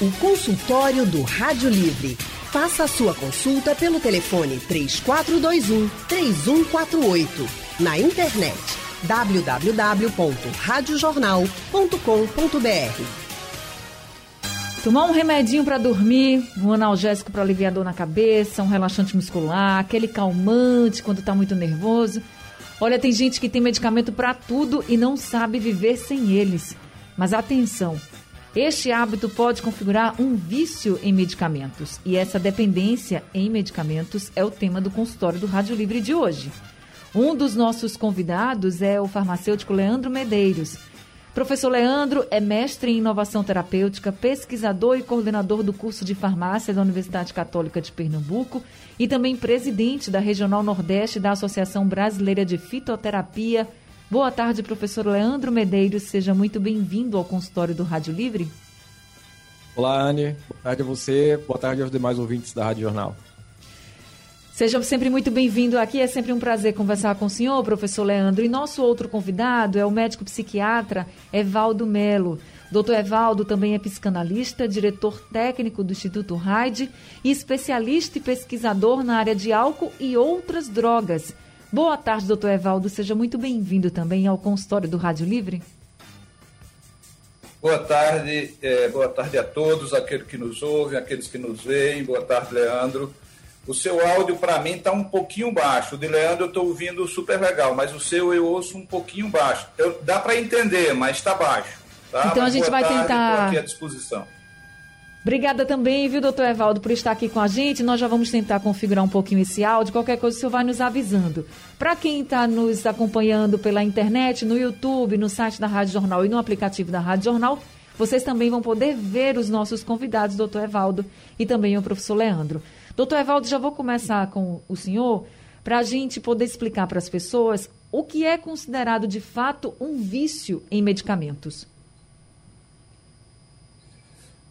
O consultório do Rádio Livre. Faça a sua consulta pelo telefone 3421 3148. Na internet www.radiojornal.com.br. Tomar um remedinho para dormir, um analgésico para aliviar dor na cabeça, um relaxante muscular, aquele calmante quando está muito nervoso. Olha, tem gente que tem medicamento para tudo e não sabe viver sem eles. Mas atenção, este hábito pode configurar um vício em medicamentos. E essa dependência em medicamentos é o tema do consultório do Rádio Livre de hoje. Um dos nossos convidados é o farmacêutico Leandro Medeiros. Professor Leandro é mestre em inovação terapêutica, pesquisador e coordenador do curso de farmácia da Universidade Católica de Pernambuco e também presidente da Regional Nordeste da Associação Brasileira de Fitoterapia Boa tarde, professor Leandro Medeiros. Seja muito bem-vindo ao consultório do Rádio Livre. Olá, Anne. Boa tarde a você. Boa tarde aos demais ouvintes da Rádio Jornal. Seja sempre muito bem-vindo aqui. É sempre um prazer conversar com o senhor, professor Leandro. E nosso outro convidado é o médico psiquiatra Evaldo Melo. Doutor Evaldo também é psicanalista, diretor técnico do Instituto Raide e especialista e pesquisador na área de álcool e outras drogas. Boa tarde, doutor Evaldo. Seja muito bem-vindo também ao consultório do Rádio Livre. Boa tarde, é, boa tarde a todos, aqueles que nos ouvem, aqueles que nos veem. Boa tarde, Leandro. O seu áudio, para mim, está um pouquinho baixo. O de Leandro eu estou ouvindo super legal, mas o seu eu ouço um pouquinho baixo. Eu, dá para entender, mas está baixo. Tá? Então mas a gente vai tarde, tentar. aqui à disposição. Obrigada também, viu, doutor Evaldo, por estar aqui com a gente. Nós já vamos tentar configurar um pouquinho esse áudio. Qualquer coisa, o senhor vai nos avisando. Para quem está nos acompanhando pela internet, no YouTube, no site da Rádio Jornal e no aplicativo da Rádio Jornal, vocês também vão poder ver os nossos convidados, doutor Evaldo e também o professor Leandro. Doutor Evaldo, já vou começar com o senhor para a gente poder explicar para as pessoas o que é considerado de fato um vício em medicamentos.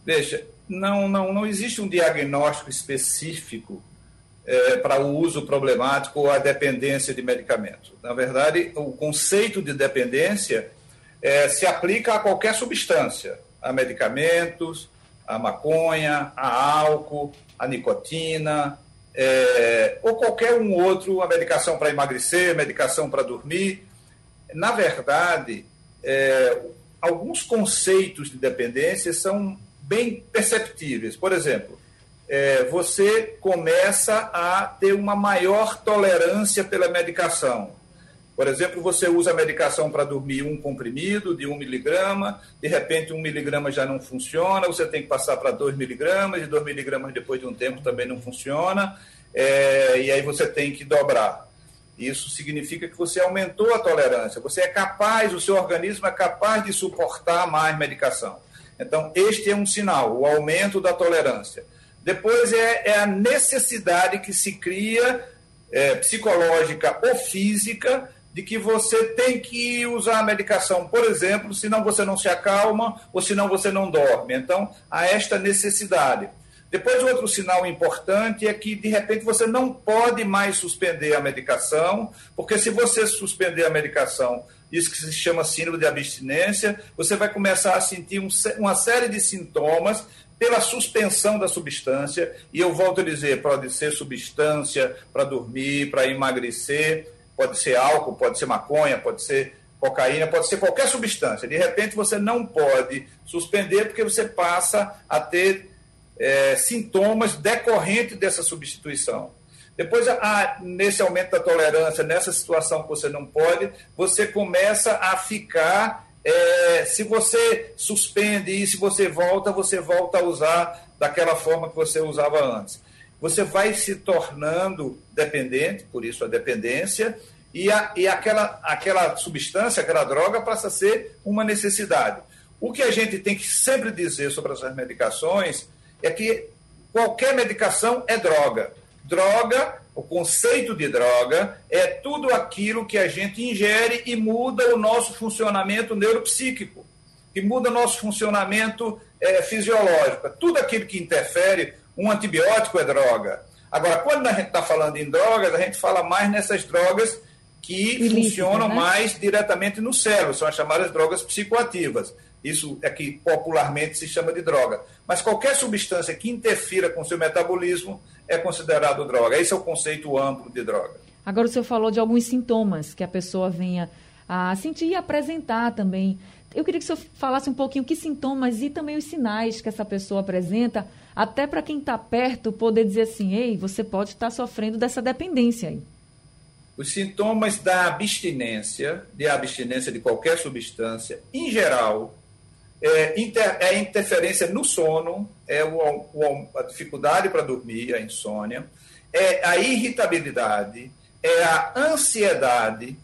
Deixa, não, não, não existe um diagnóstico específico é, para o uso problemático ou a dependência de medicamentos. Na verdade, o conceito de dependência é, se aplica a qualquer substância, a medicamentos, a maconha, a álcool, a nicotina, é, ou qualquer um outro, a medicação para emagrecer, medicação para dormir. Na verdade, alguns conceitos de dependência são bem perceptíveis. Por exemplo, é, você começa a ter uma maior tolerância pela medicação. Por exemplo, você usa a medicação para dormir um comprimido de um miligrama, de repente um miligrama já não funciona, você tem que passar para dois miligramas, e dois miligramas depois de um tempo também não funciona, é, e aí você tem que dobrar. Isso significa que você aumentou a tolerância, você é capaz, o seu organismo é capaz de suportar mais medicação. Então, este é um sinal, o aumento da tolerância. Depois é, é a necessidade que se cria, é, psicológica ou física, de que você tem que usar a medicação, por exemplo, senão você não se acalma ou senão você não dorme. Então, há esta necessidade. Depois, outro sinal importante é que, de repente, você não pode mais suspender a medicação, porque se você suspender a medicação isso que se chama síndrome de abstinência, você vai começar a sentir um, uma série de sintomas pela suspensão da substância, e eu volto a dizer, pode ser substância para dormir, para emagrecer, pode ser álcool, pode ser maconha, pode ser cocaína, pode ser qualquer substância. De repente você não pode suspender porque você passa a ter é, sintomas decorrentes dessa substituição. Depois, a, nesse aumento da tolerância, nessa situação que você não pode, você começa a ficar. É, se você suspende e se você volta, você volta a usar daquela forma que você usava antes. Você vai se tornando dependente, por isso a dependência, e, a, e aquela, aquela substância, aquela droga passa a ser uma necessidade. O que a gente tem que sempre dizer sobre essas medicações é que qualquer medicação é droga. Droga, o conceito de droga, é tudo aquilo que a gente ingere e muda o nosso funcionamento neuropsíquico, que muda o nosso funcionamento é, fisiológico. Tudo aquilo que interfere, um antibiótico é droga. Agora, quando a gente está falando em drogas, a gente fala mais nessas drogas que Ilícita, funcionam né? mais diretamente no cérebro, são as chamadas drogas psicoativas. Isso é que popularmente se chama de droga. Mas qualquer substância que interfira com seu metabolismo é considerado droga. Esse é o conceito amplo de droga. Agora o senhor falou de alguns sintomas que a pessoa venha a sentir e apresentar também. Eu queria que o senhor falasse um pouquinho que sintomas e também os sinais que essa pessoa apresenta, até para quem está perto poder dizer assim, ei, você pode estar tá sofrendo dessa dependência aí. Os sintomas da abstinência, de abstinência de qualquer substância, em geral, é, inter, é interferência no sono, é o, o, a dificuldade para dormir, a insônia, é a irritabilidade, é a ansiedade,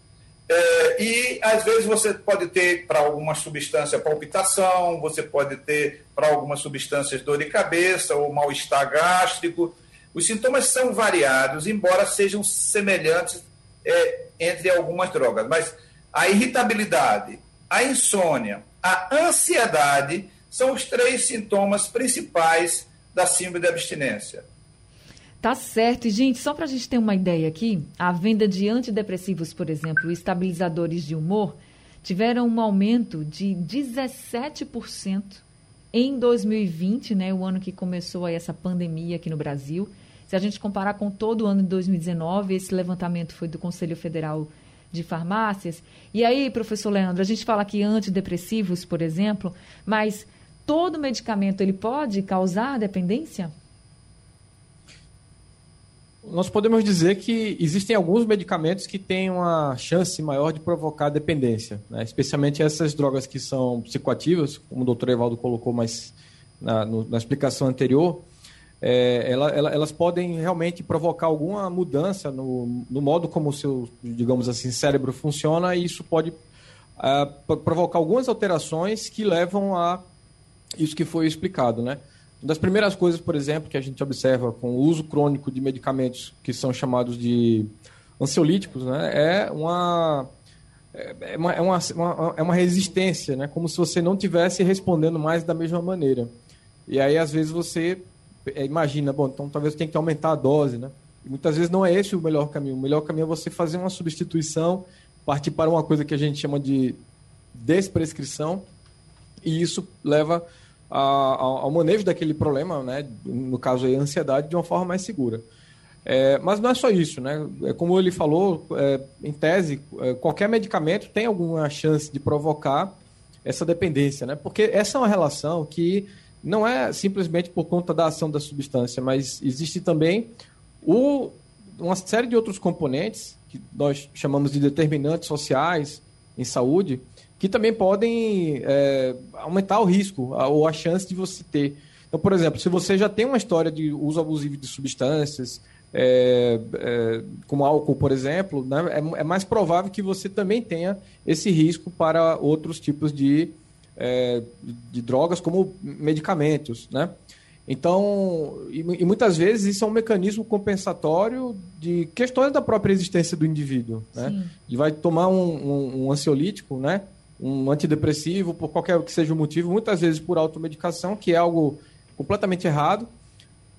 é, e às vezes você pode ter para alguma substância palpitação, você pode ter para algumas substâncias dor de cabeça ou mal-estar gástrico. Os sintomas são variados, embora sejam semelhantes é, entre algumas drogas, mas a irritabilidade, a insônia, a ansiedade são os três sintomas principais da síndrome de abstinência. Tá certo. E, gente, só para a gente ter uma ideia aqui, a venda de antidepressivos, por exemplo, estabilizadores de humor, tiveram um aumento de 17% em 2020, né, o ano que começou aí essa pandemia aqui no Brasil. Se a gente comparar com todo o ano de 2019, esse levantamento foi do Conselho Federal de Farmácias. E aí, professor Leandro, a gente fala aqui antidepressivos, por exemplo, mas todo medicamento ele pode causar dependência? Nós podemos dizer que existem alguns medicamentos que têm uma chance maior de provocar dependência, né? especialmente essas drogas que são psicoativas, como o doutor Evaldo colocou mais na, no, na explicação anterior, é, ela, ela, elas podem realmente provocar alguma mudança no, no, modo como o seu, digamos assim, cérebro funciona e isso pode uh, provocar algumas alterações que levam a isso que foi explicado, né? Uma das primeiras coisas, por exemplo, que a gente observa com o uso crônico de medicamentos que são chamados de ansiolíticos, né, é uma é é uma, uma, é uma resistência, né? como se você não tivesse respondendo mais da mesma maneira. E aí, às vezes, você é, imagina, bom, então talvez tenha que aumentar a dose, né? E muitas vezes não é esse o melhor caminho. O melhor caminho é você fazer uma substituição, partir para uma coisa que a gente chama de desprescrição, e isso leva a, ao manejo daquele problema, né? No caso aí, a ansiedade, de uma forma mais segura. É, mas não é só isso, né? É como ele falou, é, em tese, é, qualquer medicamento tem alguma chance de provocar essa dependência, né? Porque essa é uma relação que não é simplesmente por conta da ação da substância, mas existe também o, uma série de outros componentes, que nós chamamos de determinantes sociais em saúde, que também podem é, aumentar o risco ou a chance de você ter. Então, por exemplo, se você já tem uma história de uso abusivo de substâncias, é, é, como álcool, por exemplo, né, é, é mais provável que você também tenha esse risco para outros tipos de é, de drogas como medicamentos, né? Então, e, e, muitas vezes isso é um mecanismo compensatório de questões da própria existência do indivíduo, né? Ele vai tomar um, um, um, ansiolítico, né? Um antidepressivo, por qualquer que seja o motivo, muitas vezes por automedicação, que é algo completamente errado,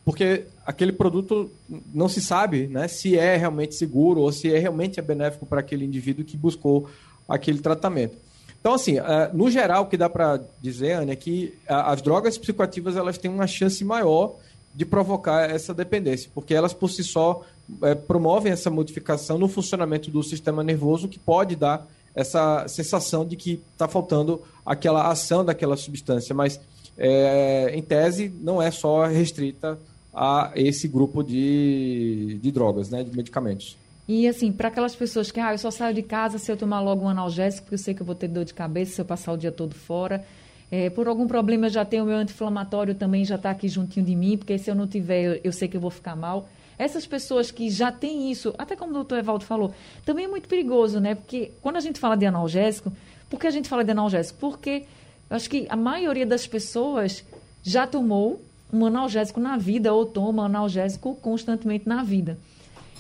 porque aquele produto não se sabe, né? Se é realmente seguro ou se é realmente é benéfico para aquele indivíduo que buscou aquele tratamento. Então, assim, uh, no geral, o que dá para dizer, Ana, é que uh, as drogas psicoativas elas têm uma chance maior de provocar essa dependência, porque elas por si só uh, promovem essa modificação no funcionamento do sistema nervoso que pode dar essa sensação de que está faltando aquela ação daquela substância, mas é, em tese não é só restrita a esse grupo de, de drogas, né, de medicamentos. E assim, para aquelas pessoas que, ah, eu só saio de casa se eu tomar logo um analgésico, porque eu sei que eu vou ter dor de cabeça se eu passar o dia todo fora. É, por algum problema eu já tenho o meu anti-inflamatório também, já está aqui juntinho de mim, porque se eu não tiver, eu, eu, sei que eu vou ficar mal. Essas pessoas que já têm isso, até como o doutor Evaldo falou, também é muito perigoso, né? Porque quando a gente fala de analgésico, por que a gente fala de analgésico? Porque acho que a maioria das pessoas já tomou um analgésico na vida ou toma analgésico constantemente na vida.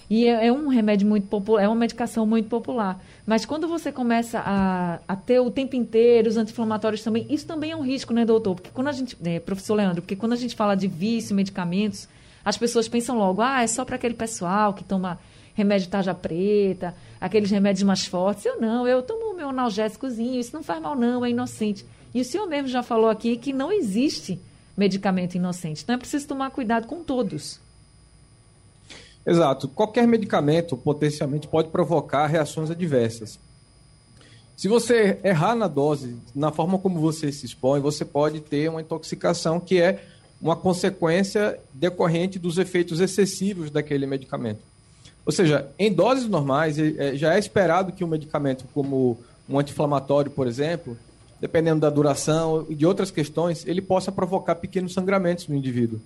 E é, é, um remédio muito popular, é uma medicação muito popular. Mas quando você começa a, a ter o tempo inteiro os anti-inflamatórios também, isso também é um risco, né, doutor? Porque quando a gente, é, professor Leandro, porque quando a gente fala de vício, medicamentos, as pessoas pensam logo, ah, é só para aquele pessoal que toma remédio tarja preta, aqueles remédios mais fortes. Eu não, eu tomo o meu analgésicozinho, isso não faz mal não, é inocente. E o senhor mesmo já falou aqui que não existe medicamento inocente. Então é preciso tomar cuidado com todos. Exato. Qualquer medicamento potencialmente pode provocar reações adversas. Se você errar na dose, na forma como você se expõe, você pode ter uma intoxicação que é uma consequência decorrente dos efeitos excessivos daquele medicamento. Ou seja, em doses normais, é, já é esperado que um medicamento como um anti-inflamatório, por exemplo, dependendo da duração e de outras questões, ele possa provocar pequenos sangramentos no indivíduo.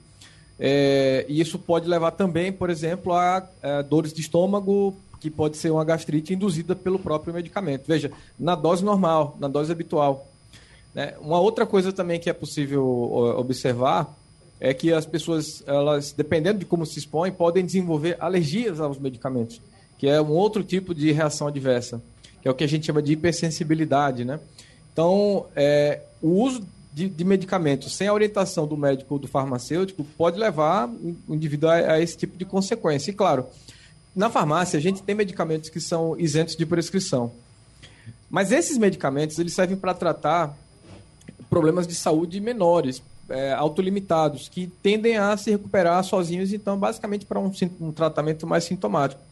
É, e isso pode levar também, por exemplo, a, a, dores de estômago, que pode ser uma gastrite induzida pelo próprio medicamento. Veja, na dose normal, na dose habitual. Né? Uma outra coisa também que é possível observar é que as pessoas, elas, dependendo de como se expõem, podem desenvolver alergias aos medicamentos, que é um outro tipo de reação adversa, que é o que a gente chama de hipersensibilidade, né? Então, é, o uso de, de, medicamentos sem a orientação do médico ou do farmacêutico pode levar o indivíduo a, a esse tipo de consequência. E, claro, na farmácia a gente tem medicamentos que são isentos de prescrição. Mas esses medicamentos, eles servem para tratar problemas de saúde menores, é, autolimitados, que tendem a se recuperar sozinhos, então, basicamente, para um, um tratamento mais sintomático.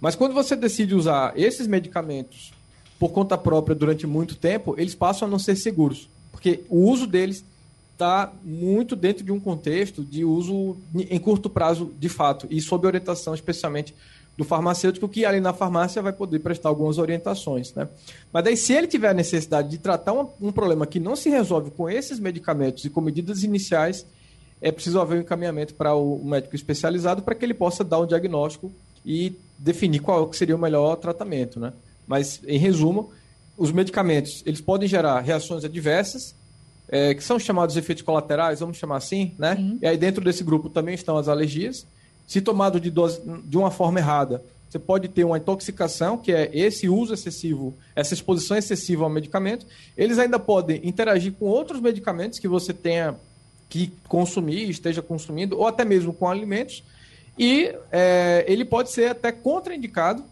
Mas quando você decide usar esses medicamentos por conta própria durante muito tempo, eles passam a não ser seguros, porque o uso deles está muito dentro de um contexto de uso em curto prazo, de fato, e sob orientação especialmente do farmacêutico, que ali na farmácia vai poder prestar algumas orientações. Né? Mas daí, se ele tiver a necessidade de tratar um, um problema que não se resolve com esses medicamentos e com medidas iniciais, é preciso haver um encaminhamento para o médico especializado para que ele possa dar um diagnóstico e definir qual seria o melhor tratamento. Né? Mas, em resumo, os medicamentos eles podem gerar reações adversas, é, que são chamados efeitos colaterais, vamos chamar assim, né? Sim. E aí dentro desse grupo também estão as alergias, se tomado de, dose, de uma forma errada, você pode ter uma intoxicação, que é esse uso excessivo, essa exposição excessiva ao medicamento. Eles ainda podem interagir com outros medicamentos que você tenha que consumir, esteja consumindo, ou até mesmo com alimentos. E é, ele pode ser até contraindicado,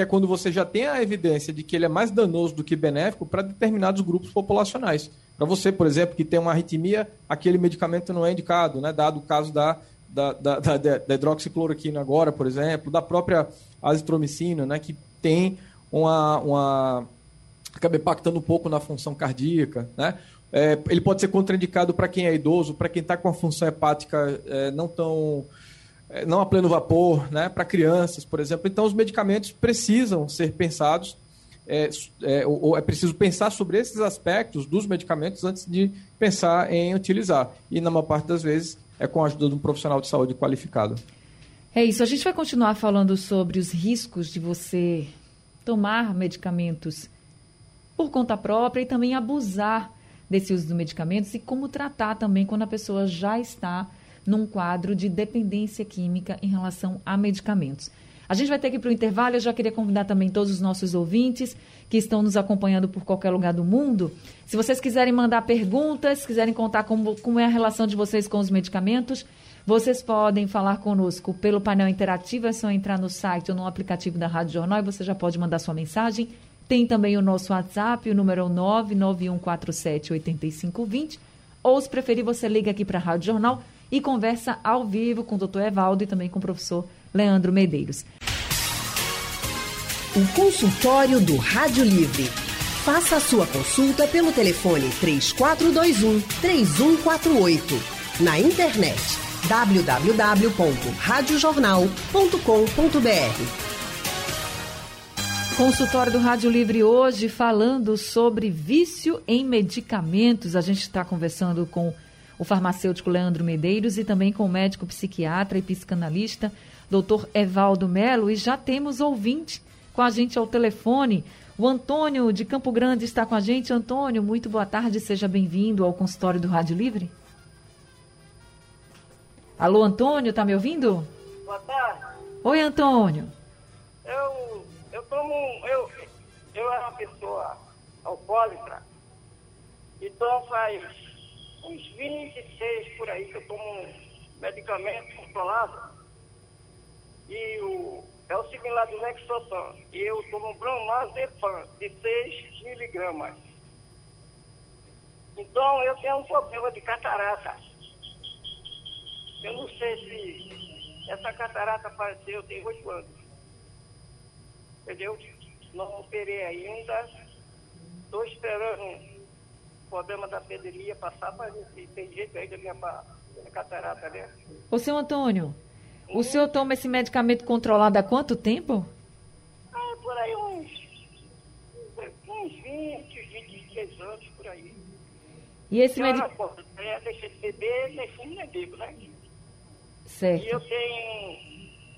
que é quando você já tem a evidência de que ele é mais danoso do que benéfico para determinados grupos populacionais. Para você, por exemplo, que tem uma arritmia, aquele medicamento não é indicado, né? dado o caso da da, da, da, da hidroxicloroquina agora, por exemplo, da própria azitromicina, né, que tem uma, uma acaba impactando um pouco na função cardíaca, né? É, ele pode ser contraindicado para quem é idoso, para quem está com a função hepática é, não tão não a pleno vapor, né? Para crianças, por exemplo. Então, os medicamentos precisam ser pensados. É, é, ou é preciso pensar sobre esses aspectos dos medicamentos antes de pensar em utilizar. E, na maior parte das vezes, é com a ajuda de um profissional de saúde qualificado. É isso. A gente vai continuar falando sobre os riscos de você tomar medicamentos por conta própria e também abusar desse uso dos medicamentos e como tratar também quando a pessoa já está num quadro de dependência química em relação a medicamentos. A gente vai ter que ir para o intervalo. Eu já queria convidar também todos os nossos ouvintes que estão nos acompanhando por qualquer lugar do mundo. Se vocês quiserem mandar perguntas, quiserem contar como, como é a relação de vocês com os medicamentos, vocês podem falar conosco pelo painel interativo. É só entrar no site ou no aplicativo da Rádio Jornal e você já pode mandar sua mensagem. Tem também o nosso WhatsApp, o número 991478520. Ou, se preferir, você liga aqui para a Rádio Jornal e conversa ao vivo com o doutor Evaldo e também com o professor Leandro Medeiros. O consultório do Rádio Livre. Faça a sua consulta pelo telefone 3421 3148. Na internet www.radiojornal.com.br. Consultório do Rádio Livre hoje falando sobre vício em medicamentos. A gente está conversando com o farmacêutico Leandro Medeiros e também com o médico psiquiatra e psicanalista, doutor Evaldo Melo. E já temos ouvinte com a gente ao telefone. O Antônio de Campo Grande está com a gente. Antônio, muito boa tarde, seja bem-vindo ao consultório do Rádio Livre. Alô, Antônio, tá me ouvindo? Boa tarde. Oi, Antônio. Eu, eu tomo, eu, eu era uma pessoa alcoólatra, então faz uns 26 por aí que eu tomo medicamento controlado. E o, é o similar do Lexotan. E eu tomo bromazepam de 6 miligramas. Então eu tenho um problema de catarata. Eu não sei se essa catarata apareceu, tem oito anos. Entendeu? Não operei ainda. Estou esperando problema da pandemia passar ver se tem jeito aí da minha, minha catarata, né? Ô, seu Antônio, o senhor toma esse medicamento controlado há quanto tempo? Ah, por aí uns, uns 20, 26 anos, por aí. E esse medicamento. é, deixei de beber, nem fumo nem bebo, né? Certo. E eu tenho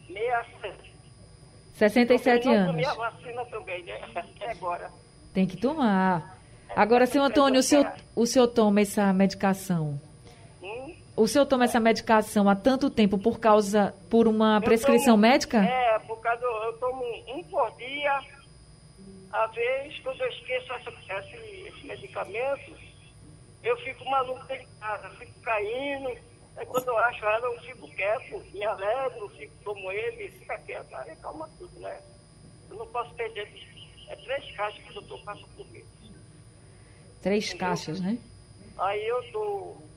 67. 67 Eu não tomei a anos. vacina também, né? Até agora. Tem que tomar. Agora, seu Antônio, o senhor, o senhor toma essa medicação? Hum? O senhor toma essa medicação há tanto tempo por causa, por uma Eu prescrição tomo- médica? É, por causa eu tomo um por dia. Às vezes, quando eu esqueço essa, esse, esse medicamento, eu fico maluco dentro de casa, fico caindo. Aí quando eu acho ela, eu fico quieto, me alegro, fico, tomo ele, fica quieto. Aí calma tudo, né? Eu não posso perder. É três caixas que o doutor passa por mês. Três caixas, né? Aí eu estou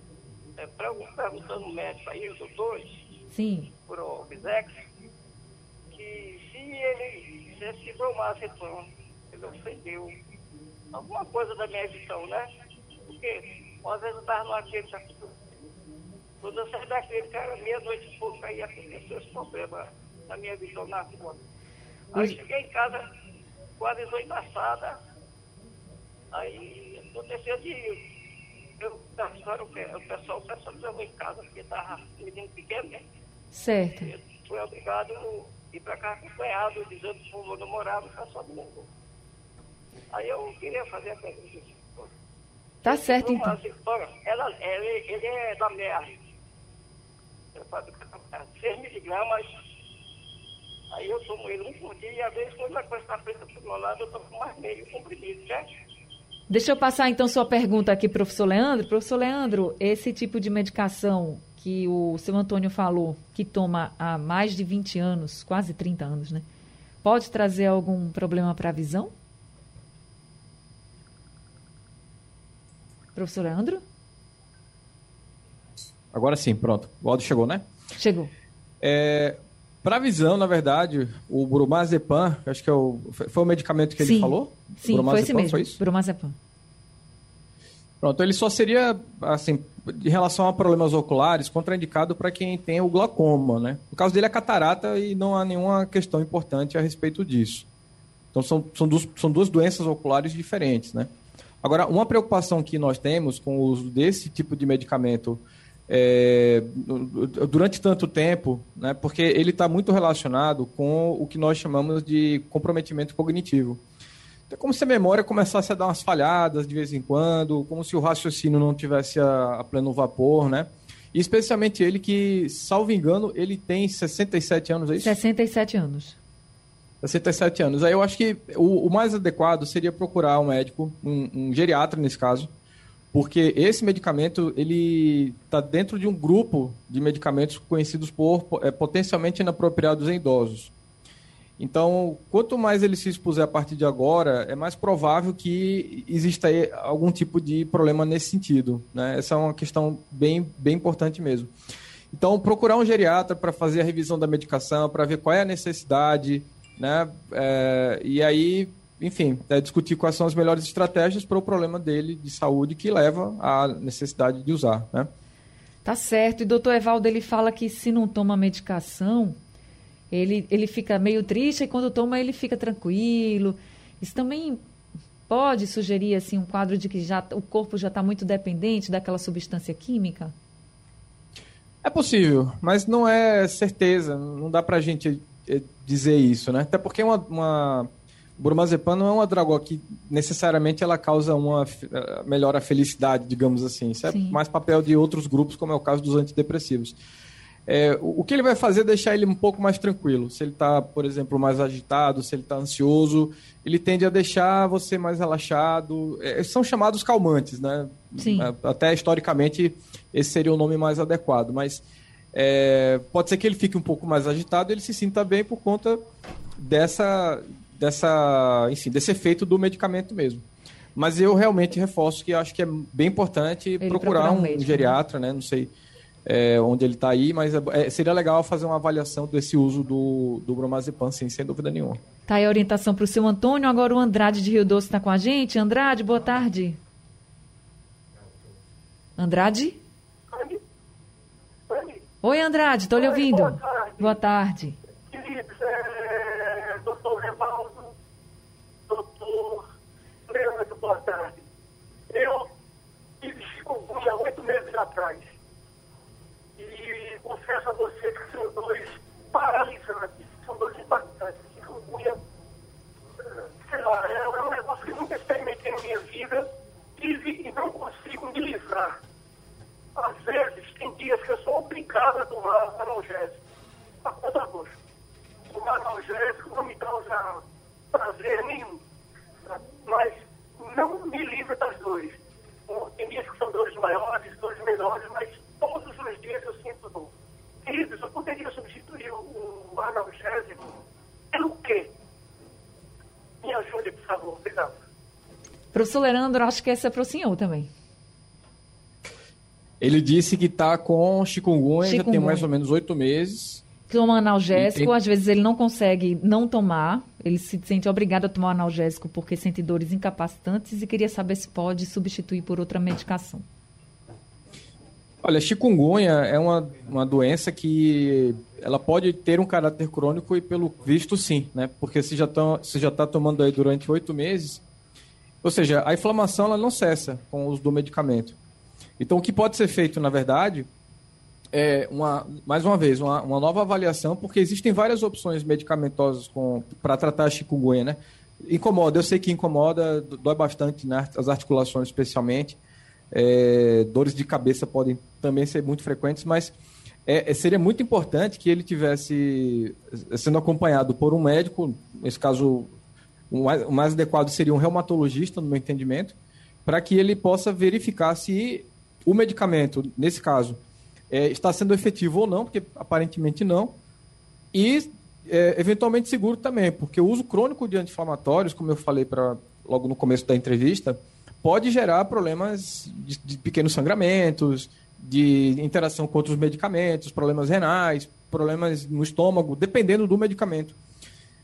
é, pergun- perguntando ao médico aí, os doutores, Sim. por Obsex, que se ele, se esse bromazepam, ele ofendeu alguma coisa da minha visão, né? Porque às vezes eu estava no aquele já quando eu saí daquele cara, meia-noite e pouco, aí aconteceu esse problema na minha visão na rua. Aí cheguei em casa, quase oito passada, aí aconteceu de eu, da história, o pe- o pessoal, pessoal me levou em casa, porque estava menino pequeno, né? Certo. Eu fui obrigado a ir para cá acompanhado, dizendo que o meu namorado, o pessoal me levou. Aí eu queria fazer a pergunta. Tá certo, então. bromazepam, ela, ele, ele é da MER. É para 6 miligramas. Aí eu tomo ele um por dia e às vezes quando a coisa está preta pro meu lado, eu tomo mais meio comprimido, certo? Deixa eu passar então sua pergunta aqui, professor Leandro. Professor Leandro, esse tipo de medicação que o seu Antônio falou, que toma há mais de 20 anos, quase 30 anos, né? Pode trazer algum problema para a visão? Professor Leandro? Agora sim, pronto. O áudio chegou, né? Chegou. É, para visão, na verdade, o bromazepam, acho que é o, foi o medicamento que ele Sim. falou? Sim, foi esse mesmo. Foi isso? Bromazepam. Pronto, ele só seria, assim, em relação a problemas oculares, contraindicado para quem tem o glaucoma, né? No caso dele é catarata e não há nenhuma questão importante a respeito disso. Então são, são, duas, são duas doenças oculares diferentes, né? Agora, uma preocupação que nós temos com o uso desse tipo de medicamento é, durante tanto tempo, né, porque ele está muito relacionado com o que nós chamamos de comprometimento cognitivo. Então, como se a memória começasse a dar umas falhadas de vez em quando, como se o raciocínio não tivesse a, a pleno vapor, né? E especialmente ele que, salvo engano, ele tem 67 anos, é isso? 67 anos. 67 anos. Aí eu acho que o, o mais adequado seria procurar um médico, um, um geriatra nesse caso, porque esse medicamento ele está dentro de um grupo de medicamentos conhecidos por é, potencialmente inapropriados em idosos. Então, quanto mais ele se expuser a partir de agora, é mais provável que exista algum tipo de problema nesse sentido. Né? Essa é uma questão bem, bem importante mesmo. Então, procurar um geriatra para fazer a revisão da medicação, para ver qual é a necessidade, né? É, e aí, enfim, é discutir quais são as melhores estratégias para o problema dele de saúde que leva à necessidade de usar, né? Tá certo. E doutor Evaldo, ele fala que se não toma medicação, ele, ele fica meio triste e quando toma ele fica tranquilo. Isso também pode sugerir assim um quadro de que já o corpo já está muito dependente daquela substância química? É possível, mas não é certeza. Não dá pra gente eh, dizer isso, né? Até porque uma, uma... o bromazepam não é uma droga que necessariamente ela causa uma eh, melhora a felicidade, digamos assim. Isso é Sim. mais papel de outros grupos, como é o caso dos antidepressivos. É, o que ele vai fazer é deixar ele um pouco mais tranquilo. Se ele está, por exemplo, mais agitado, se ele está ansioso, ele tende a deixar você mais relaxado. É, são chamados calmantes, né? Sim. É, Até historicamente, esse seria o nome mais adequado. Mas é, pode ser que ele fique um pouco mais agitado e ele se sinta bem por conta dessa, dessa, enfim, desse efeito do medicamento mesmo. Mas eu realmente reforço que acho que é bem importante Ele procurar um, médico, né? geriatra, né? Não sei é, onde ele está aí, mas é- é- seria legal fazer uma avaliação desse uso do, do bromazepam, sim, sem dúvida nenhuma. Tá aí a orientação para o seu Antônio. Agora o Andrade de Rio Doce está com a gente. Andrade, boa tarde. Andrade? Oi, Andrade, estou lhe ouvindo. boa tarde. Boa tarde. Queridos, é, doutor Revaldo, doutor Leandro, boa tarde. Eu tive chikungunya há oito meses atrás. E confesso a vocês que são dois paralisantes, são dois impactantes. Chikungunya, eh, sei lá, é, um negócio que nunca experimentei na minha vida, tive e não consigo me livrar. Às vezes, tem dias que eu sou obrigado a tomar analgésico, a conta gosto tomar analgésico não me causa prazer nenhum. Mas não me livra das dores. Tem dias que são dores maiores, dores menores, mas todos os dias eu sinto dor. Queridos, eu poderia substituir o, o analgésico pelo quê? Me ajude, por favor. Obrigado. Professor Leandro, acho que essa é para o senhor também. Ele disse que está com chikungunya, já tem Chikungunya. mais ou menos oito meses. Toma analgésico, tem- às vezes ele não consegue não tomar, ele se sente obrigado a tomar analgésico porque sente dores incapacitantes e queria saber se pode substituir por outra medicação. Olha, chikungunya é uma, uma doença que ela pode ter um caráter crônico e pelo visto sim, né? Porque se já está se já tá tomando aí durante oito meses, ou seja, a inflamação ela não cessa com o uso do medicamento. Então o que pode ser feito, na verdade, é uma, mais uma vez, uma, uma nova avaliação, porque existem várias opções medicamentosas para tratar a chikungunya, né? Incomoda, eu sei que incomoda, dói bastante nas as articulações especialmente. É, dores de cabeça podem também ser muito frequentes, mas é, é, seria muito importante que ele tivesse sendo acompanhado por um médico, nesse caso, o mais, o mais adequado seria um reumatologista, no meu entendimento, para que ele possa verificar se o medicamento, nesse caso, é, está sendo efetivo ou não, porque aparentemente não, e é, eventualmente seguro também, porque o uso crônico de anti-inflamatórios, como eu falei pra, logo no começo da entrevista, pode gerar problemas de, de pequenos sangramentos, de interação com outros medicamentos, problemas renais, problemas no estômago, dependendo do medicamento,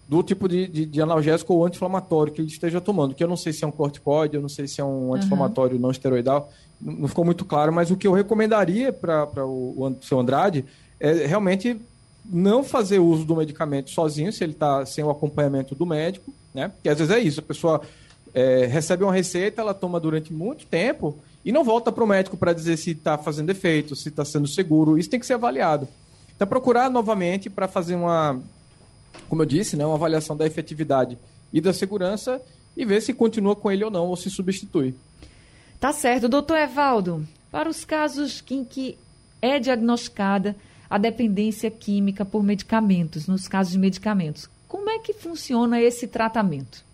do tipo de, de, de analgésico ou anti-inflamatório que ele esteja tomando, que eu não sei se é um corticoide, eu não sei se é um anti-inflamatório não esteroidal, não ficou muito claro, mas o que eu recomendaria para o, o seu Andrade é realmente não fazer uso do medicamento sozinho, se ele está sem o acompanhamento do médico, né? Porque às vezes é isso, a pessoa é, recebe uma receita, ela toma durante muito tempo e não volta para o médico para dizer se está fazendo efeito, se está sendo seguro. Isso tem que ser avaliado. Então, procurar novamente para fazer uma, como eu disse, né, uma avaliação da efetividade e da segurança e ver se continua com ele ou não, ou se substitui. Tá certo. Doutor Evaldo, para os casos em que é diagnosticada a dependência química por medicamentos, nos casos de medicamentos, como é que funciona esse tratamento?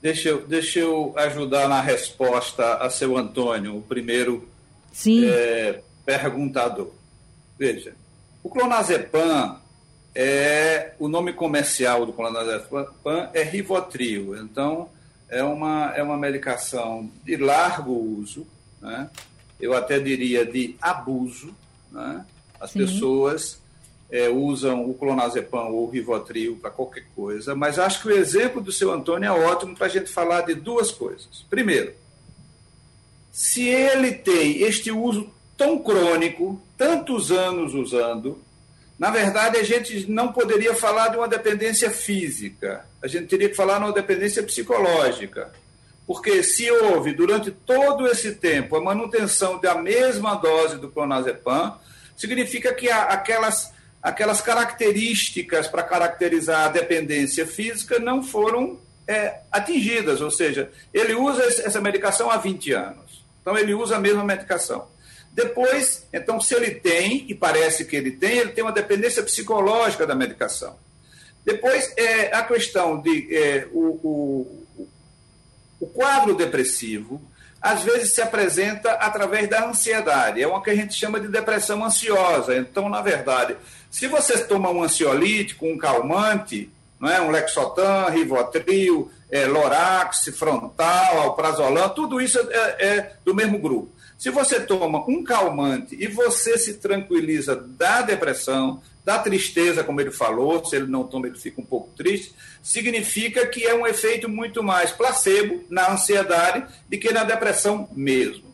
Deixa eu, deixa eu ajudar na resposta a seu Antônio, o primeiro Sim. é, perguntador. Veja, o clonazepam é o nome comercial do clonazepam é Rivotril. Então é uma é uma medicação de largo uso, né? Eu até diria de abuso, né? As Sim. pessoas é, usam o clonazepam ou o Rivotril para qualquer coisa, mas acho que o exemplo do seu Antônio é ótimo para a gente falar de duas coisas. Primeiro, se ele tem este uso tão crônico, tantos anos usando, na verdade a gente não poderia falar de uma dependência física, a gente teria que falar de uma dependência psicológica. Porque se houve durante todo esse tempo a manutenção da mesma dose do clonazepam, significa que aquelas, aquelas características para caracterizar a dependência física não foram é, atingidas, ou seja, ele usa essa medicação há 20 anos. Então ele usa a mesma medicação. Depois, então, se ele tem, e parece que ele tem, ele tem uma dependência psicológica da medicação. Depois, é, a questão de é, o, o, o quadro depressivo, às vezes se apresenta através da ansiedade. É uma que a gente chama de depressão ansiosa. Então, na verdade, se você toma um ansiolítico, um calmante, não é? Um Lexotan, Rivotril, é, Lorax, Frontal, Alprazolam, tudo isso é, é do mesmo grupo. Se você toma um calmante e você se tranquiliza da depressão, da tristeza, como ele falou, se ele não toma, ele fica um pouco triste, significa que é um efeito muito mais placebo na ansiedade do que na depressão mesmo.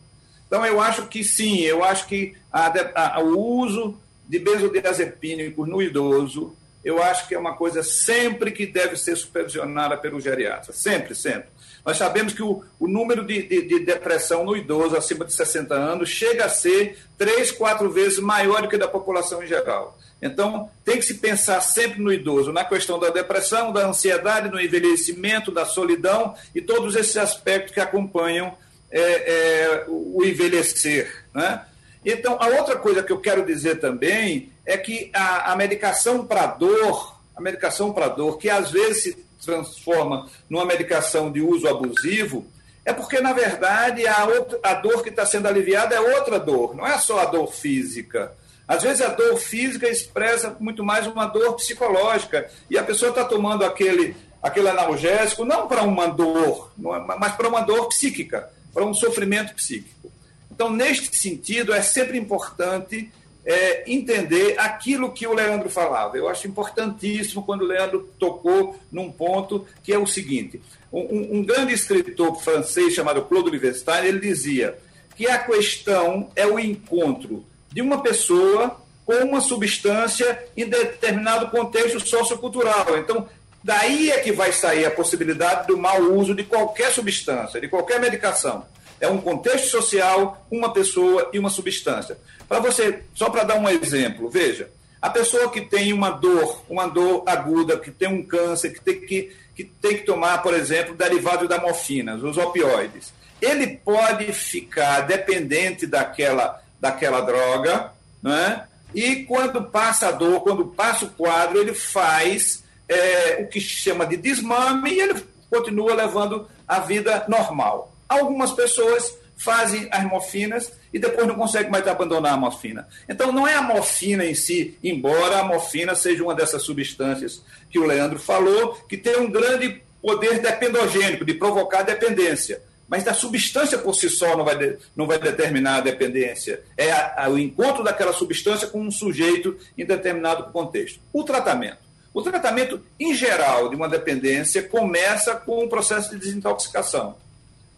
Então, eu acho que sim, eu acho que a, a, o uso de benzodiazepínicos no idoso, eu acho que é uma coisa sempre que deve ser supervisionada pelo geriatra. Sempre, sempre. Nós sabemos que o, o número de, de, de, depressão no idoso acima de 60 anos chega a ser três, quatro vezes maior do que da população em geral. Então, tem que se pensar sempre no idoso, na questão da depressão, da ansiedade, no envelhecimento, da solidão e todos esses aspectos que acompanham é, é, o envelhecer. Né? Então, a outra coisa que eu quero dizer também é que a, a medicação para dor, a medicação para dor, que às vezes se transforma numa medicação de uso abusivo, é porque, na verdade, a, outra, a dor que está sendo aliviada é outra dor, não é só a dor física. Às vezes a dor física expressa muito mais uma dor psicológica, e a pessoa está tomando aquele, aquele analgésico não para uma dor, é, mas para uma dor psíquica, para um sofrimento psíquico. Então, neste sentido, é sempre importante é, entender aquilo que o Leandro falava. Eu acho importantíssimo quando o Leandro tocou num ponto que é o seguinte: um, um grande escritor francês chamado Claude Livestein, ele dizia que a questão é o encontro de uma pessoa com uma substância em determinado contexto sociocultural. Então, daí é que vai sair a possibilidade do mau uso de qualquer substância, de qualquer medicação. É um contexto social, uma pessoa e uma substância. Para você, só para dar um exemplo, veja, a pessoa que tem uma dor, uma dor aguda, que tem um câncer, que tem que, que, tem que tomar, por exemplo, derivado da morfina, os opioides, ele pode ficar dependente daquela, daquela droga, né? e quando passa a dor, quando passa o quadro, ele faz é, o que chama de desmame e ele continua levando a vida normal. Algumas pessoas fazem as morfinas e depois não conseguem mais abandonar a morfina. Então, não é a morfina em si, embora a morfina seja uma dessas substâncias que o Leandro falou, que tem um grande poder dependogênico, de provocar dependência. Mas a substância por si só não vai, de, não vai determinar a dependência. É a, a, o encontro daquela substância com um sujeito em determinado contexto. O tratamento. O tratamento, em geral, de uma dependência começa com um processo de desintoxicação.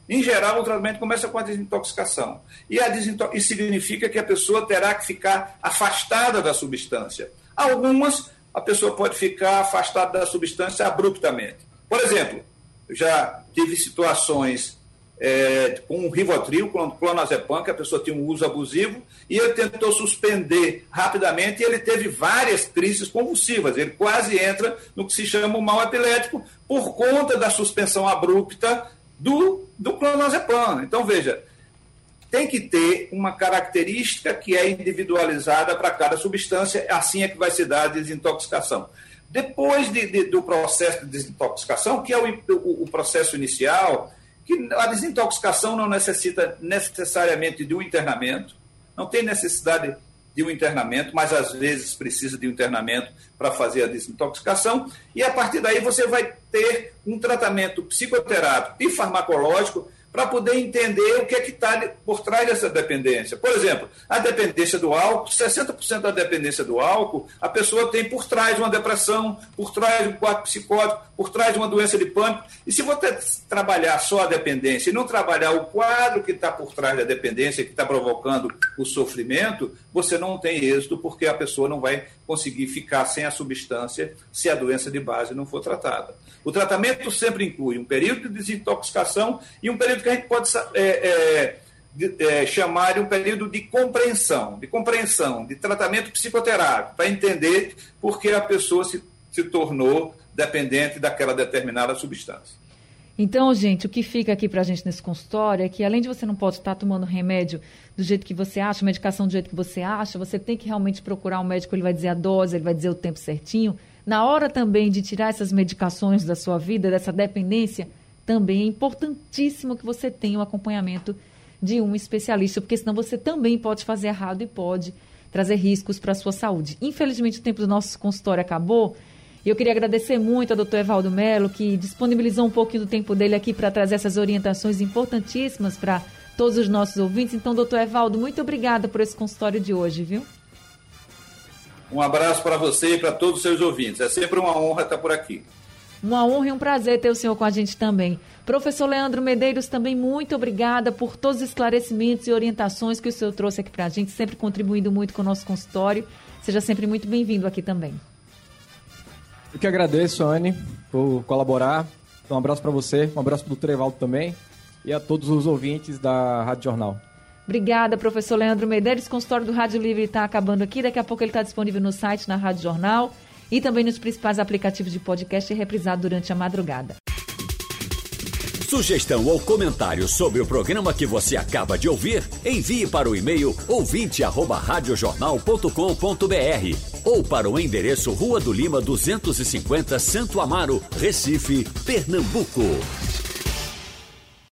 Em geral, o tratamento começa com a desintoxicação. E, a desinto... e significa que a pessoa terá que ficar afastada da substância. Algumas, a pessoa pode ficar afastada da substância abruptamente. Por exemplo, já tive situações é, com o Rivotril, com clonazepam, que a pessoa tinha um uso abusivo, e ele tentou suspender rapidamente e ele teve várias crises convulsivas. Ele quase entra no que se chama o mal epilético por conta da suspensão abrupta do, do clonazepam. Então, veja, tem que ter uma característica que é individualizada para cada substância, assim é que vai se dar a desintoxicação. Depois de, de, do processo de desintoxicação, que é o, o, o, processo inicial, que a desintoxicação não necessita necessariamente de um internamento, não tem necessidade de um internamento, mas às vezes precisa de um internamento para fazer a desintoxicação, e a partir daí você vai ter um tratamento psicoterápico e farmacológico para poder entender o que é que está por trás dessa dependência. Por exemplo, a dependência do álcool, 60% da dependência do álcool, a pessoa tem por trás uma depressão, por trás um quadro psicótico, por trás uma doença de pânico. E se você trabalhar só a dependência e não trabalhar o quadro que está por trás da dependência, que está provocando o sofrimento, você não tem êxito, porque a pessoa não vai conseguir ficar sem a substância se a doença de base não for tratada. O tratamento sempre inclui um período de desintoxicação e um período que a gente pode é, é, é, chamar de um período de compreensão, de compreensão, de tratamento psicoterápico, para entender por que a pessoa se, se tornou dependente daquela determinada substância. Então, gente, o que fica aqui para a gente nesse consultório é que, além de você não pode estar tomando remédio do jeito que você acha, medicação do jeito que você acha, você tem que realmente procurar um médico, ele vai dizer a dose, ele vai dizer o tempo certinho. Na hora também de tirar essas medicações da sua vida, dessa dependência, também é importantíssimo que você tenha o um acompanhamento de um especialista, porque senão você também pode fazer errado e pode trazer riscos para a sua saúde. Infelizmente, o tempo do nosso consultório acabou. Eu queria agradecer muito ao doutor Evaldo Melo, que disponibilizou um pouquinho do tempo dele aqui para trazer essas orientações importantíssimas para todos os nossos ouvintes. Então, doutor Evaldo, muito obrigada por esse consultório de hoje, viu? Um abraço para você e para todos os seus ouvintes. É sempre uma honra estar por aqui. Uma honra e um prazer ter o senhor com a gente também. Professor Leandro Medeiros, também muito obrigada por todos os esclarecimentos e orientações que o senhor trouxe aqui para a gente, sempre contribuindo muito com o nosso consultório. Seja sempre muito bem-vindo aqui também. Eu que agradeço, Anne, por colaborar. Um abraço para você, um abraço para o Trevaldo também e a todos os ouvintes da Rádio Jornal. Obrigada, professor Leandro Medeiros. O consultório do Rádio Livre está acabando aqui. Daqui a pouco ele está disponível no site, na Rádio Jornal e também nos principais aplicativos de podcast e reprisado durante a madrugada. Sugestão ou comentário sobre o programa que você acaba de ouvir, envie para o e-mail ouvinte@radiojornal.com.br ou para o endereço Rua do Lima 250, Santo Amaro, Recife, Pernambuco.